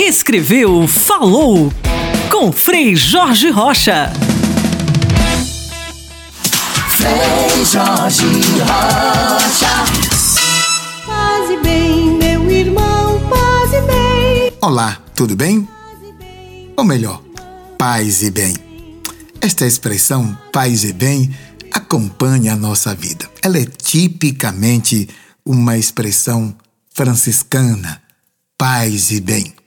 Escreveu, falou com Frei Jorge Rocha. Frei Jorge Rocha. Paz e bem, meu irmão, paz e bem. Olá, tudo bem? Ou melhor, paz e bem. Esta expressão paz e bem acompanha a nossa vida. Ela é tipicamente uma expressão franciscana, paz e bem.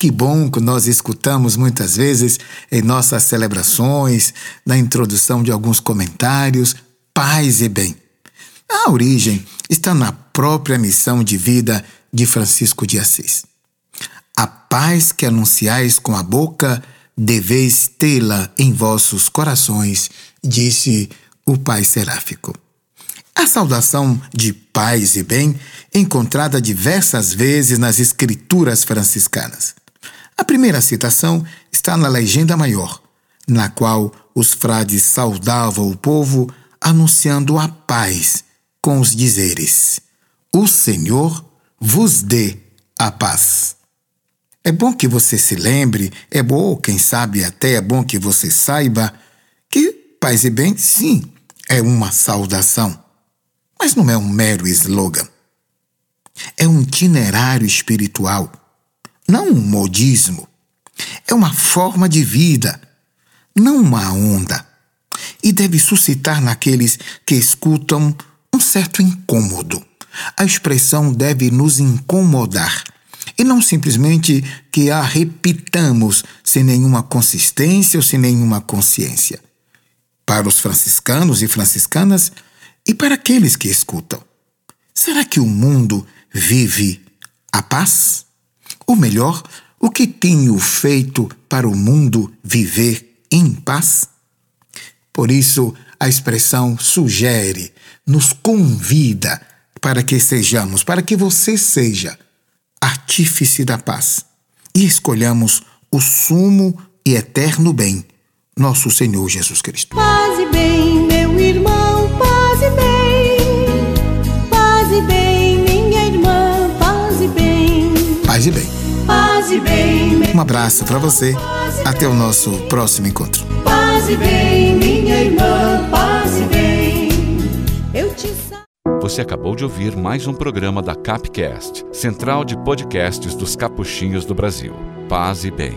Que bom que nós escutamos muitas vezes em nossas celebrações, na introdução de alguns comentários, paz e bem. A origem está na própria missão de vida de Francisco de Assis. A paz que anunciais com a boca, deveis tê-la em vossos corações, disse o Pai Seráfico. A saudação de paz e bem encontrada diversas vezes nas escrituras franciscanas. A primeira citação está na Legenda Maior, na qual os frades saudavam o povo anunciando a paz com os dizeres: O Senhor vos dê a paz. É bom que você se lembre, é bom, quem sabe até é bom que você saiba que paz e bem, sim, é uma saudação, mas não é um mero slogan. É um itinerário espiritual, não um modismo. É uma forma de vida, não uma onda. E deve suscitar naqueles que escutam um certo incômodo. A expressão deve nos incomodar e não simplesmente que a repitamos sem nenhuma consistência ou sem nenhuma consciência. Para os franciscanos e franciscanas e para aqueles que escutam, será que o mundo vive a paz? Ou melhor, o que tenho feito para o mundo viver em paz? Por isso, a expressão sugere, nos convida para que sejamos, para que você seja artífice da paz e escolhamos o sumo e eterno bem, nosso Senhor Jesus Cristo. Paz e bem, meu irmão, paz e bem. Paz e bem, minha irmã, paz e bem. Paz e bem. Um abraço para você. Até o nosso próximo encontro. Paz e bem, minha irmã, paz e bem. Eu te Você acabou de ouvir mais um programa da Capcast, central de podcasts dos capuchinhos do Brasil. Paz e bem.